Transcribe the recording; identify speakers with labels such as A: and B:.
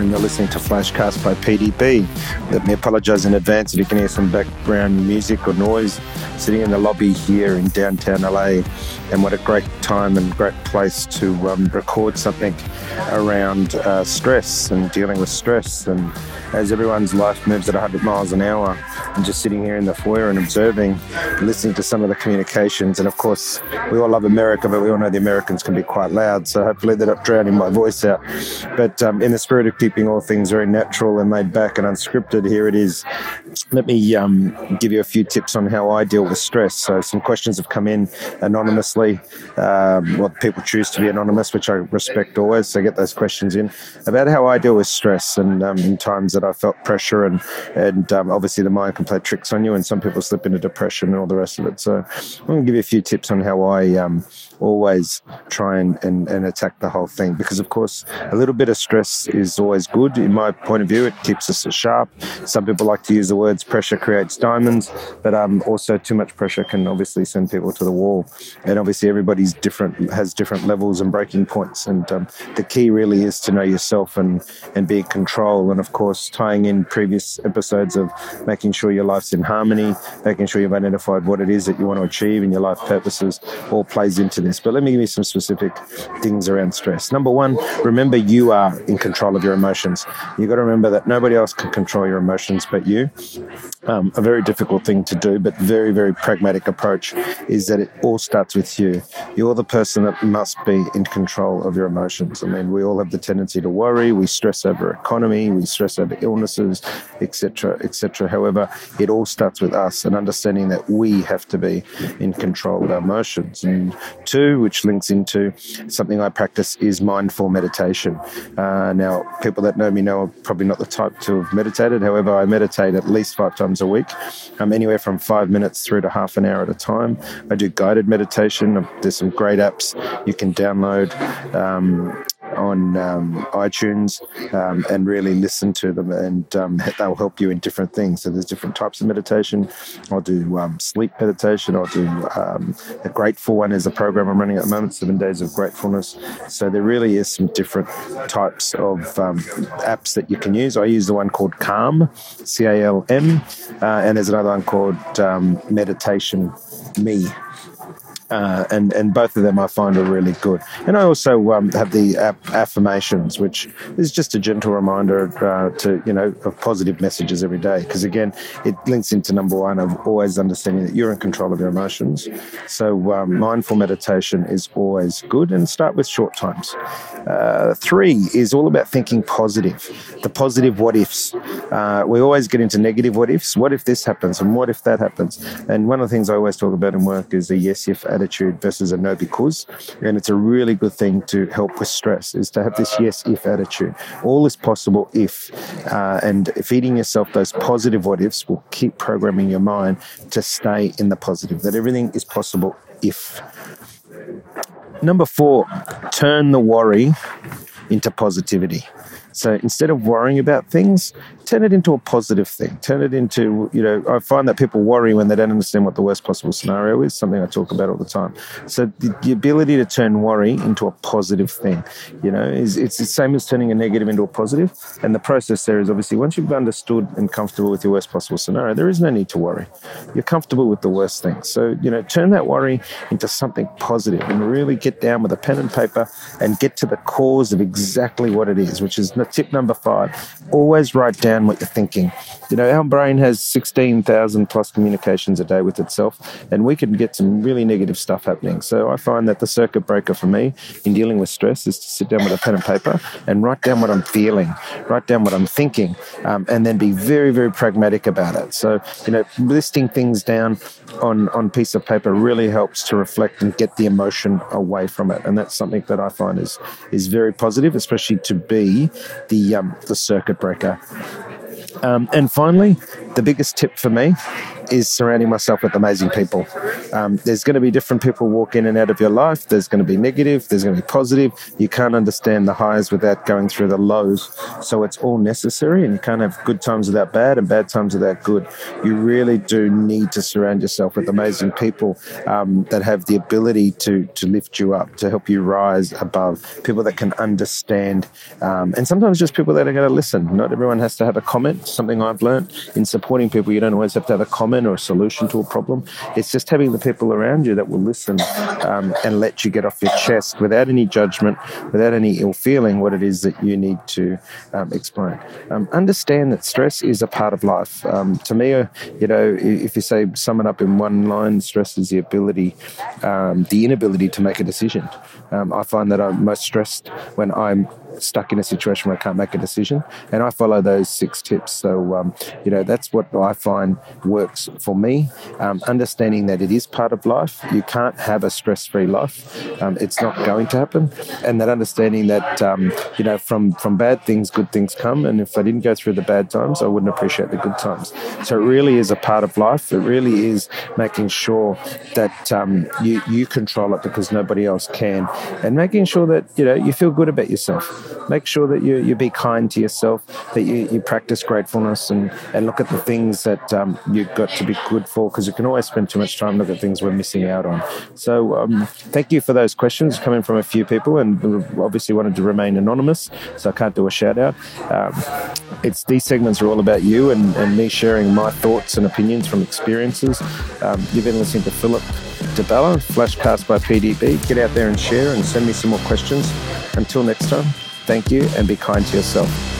A: and you're listening to Flashcast by PDB. Let me apologize in advance if you can hear some background music or noise. Sitting in the lobby here in downtown LA, and what a great time and great place to um, record something around uh, stress and dealing with stress. And as everyone's life moves at 100 miles an hour, and just sitting here in the foyer and observing, listening to some of the communications. And of course, we all love America, but we all know the Americans can be quite loud. So hopefully they're not drowning my voice out. But um, in the spirit of keeping all things very natural and laid back and unscripted, here it is. Let me um, give you a few tips on how I deal with stress. So some questions have come in anonymously. Um, well, people choose to be anonymous, which I respect always. So get those questions in about how I deal with stress and um, in times that I felt pressure and and um, obviously the mind can play tricks on you, and some people slip into depression and all the rest of it. So I'm going to give you a few tips on how I um, always try and, and, and attack the whole thing because, of course, a little bit of stress is always good. In my point of view, it keeps us sharp. Some people like to use the words pressure creates diamonds, but um, also too much pressure can obviously send people to the wall. And obviously, everybody's different, has different levels and breaking points. And um, the key really is to know yourself and, and be in control. And of course, tying in previous episodes of making sure your life's in harmony, making sure you've identified what it is that you want to achieve in your life purposes, all plays into this. But let me give you some specific things around stress. Number one, remember you are in control of your emotions. You've got to remember that nobody else can control your emotions but you. Um, a very difficult thing to do, but very, very pragmatic approach is that it all starts with you. You're the person that must be in control of your emotions. I mean, we all have the tendency to worry. We stress over economy. We stress over illnesses, etc., etc. However, it all starts with us and understanding that we have to be in control of our emotions. And two, which links into something I practice, is mindful meditation. Uh, now, people that know me know I'm probably not the type to have meditated. However, I meditate at least five times a week, anywhere from five minutes through to half an hour at a time. I do guided meditation. There's some great apps you can download. Um, on um, iTunes um, and really listen to them, and um, they'll help you in different things. So there's different types of meditation. I'll do um, sleep meditation. I'll do um, a grateful one is a program I'm running at the moment, seven days of gratefulness. So there really is some different types of um, apps that you can use. I use the one called Calm, C A L M, uh, and there's another one called Meditation Me. Uh, and and both of them I find are really good. And I also um, have the affirmations, which is just a gentle reminder uh, to you know of positive messages every day. Because again, it links into number one of always understanding that you're in control of your emotions. So um, mindful meditation is always good, and start with short times. Uh, three is all about thinking positive, the positive what ifs. Uh, we always get into negative what ifs. What if this happens, and what if that happens? And one of the things I always talk about in work is a yes if attitude versus a no because. And it's a really good thing to help with stress is to have this yes if attitude. All is possible if. Uh, and feeding yourself those positive what ifs will keep programming your mind to stay in the positive, that everything is possible if. Number four, turn the worry into positivity. So instead of worrying about things, turn it into a positive thing. Turn it into, you know, I find that people worry when they don't understand what the worst possible scenario is, something I talk about all the time. So the, the ability to turn worry into a positive thing, you know, is it's the same as turning a negative into a positive. And the process there is obviously once you've understood and comfortable with your worst possible scenario, there is no need to worry. You're comfortable with the worst thing. So, you know, turn that worry into something positive and really get down with a pen and paper and get to the cause of exactly what it is, which is tip number five. Always write down understand what you're thinking. You know, our brain has 16,000 plus communications a day with itself, and we can get some really negative stuff happening. So I find that the circuit breaker for me in dealing with stress is to sit down with a pen and paper and write down what I'm feeling, write down what I'm thinking, um, and then be very, very pragmatic about it. So, you know, listing things down on, on piece of paper really helps to reflect and get the emotion away from it. And that's something that I find is, is very positive, especially to be the, um, the circuit breaker. Um, and finally, the biggest tip for me is surrounding myself with amazing people. Um, there's going to be different people walk in and out of your life. There's going to be negative, there's going to be positive. You can't understand the highs without going through the lows. So it's all necessary, and you can't have good times without bad and bad times without good. You really do need to surround yourself with amazing people um, that have the ability to, to lift you up, to help you rise above, people that can understand, um, and sometimes just people that are going to listen. Not everyone has to have a comment. Something I've learned in supporting people, you don't always have to have a comment or a solution to a problem. It's just having the people around you that will listen um, and let you get off your chest without any judgment, without any ill feeling, what it is that you need to um, explain. Um, understand that stress is a part of life. Um, to me, uh, you know, if you say sum it up in one line, stress is the ability, um, the inability to make a decision. Um, I find that I'm most stressed when I'm stuck in a situation where I can't make a decision. And I follow those six tips. So, um, you know, that's what I find works for me. Um, understanding that it is part of life. You can't have a stress free life. Um, it's not going to happen. And that understanding that, um, you know, from, from bad things, good things come. And if I didn't go through the bad times, I wouldn't appreciate the good times. So it really is a part of life. It really is making sure that um, you, you control it because nobody else can. And making sure that, you know, you feel good about yourself make sure that you, you be kind to yourself, that you, you practice gratefulness and, and look at the things that um, you've got to be good for because you can always spend too much time looking at things we're missing out on. So um, thank you for those questions coming from a few people and obviously wanted to remain anonymous, so I can't do a shout out. Um, it's these segments are all about you and, and me sharing my thoughts and opinions from experiences. Um, you've been listening to Philip DeBella, Flashcast by PDB. Get out there and share and send me some more questions. Until next time, thank you and be kind to yourself.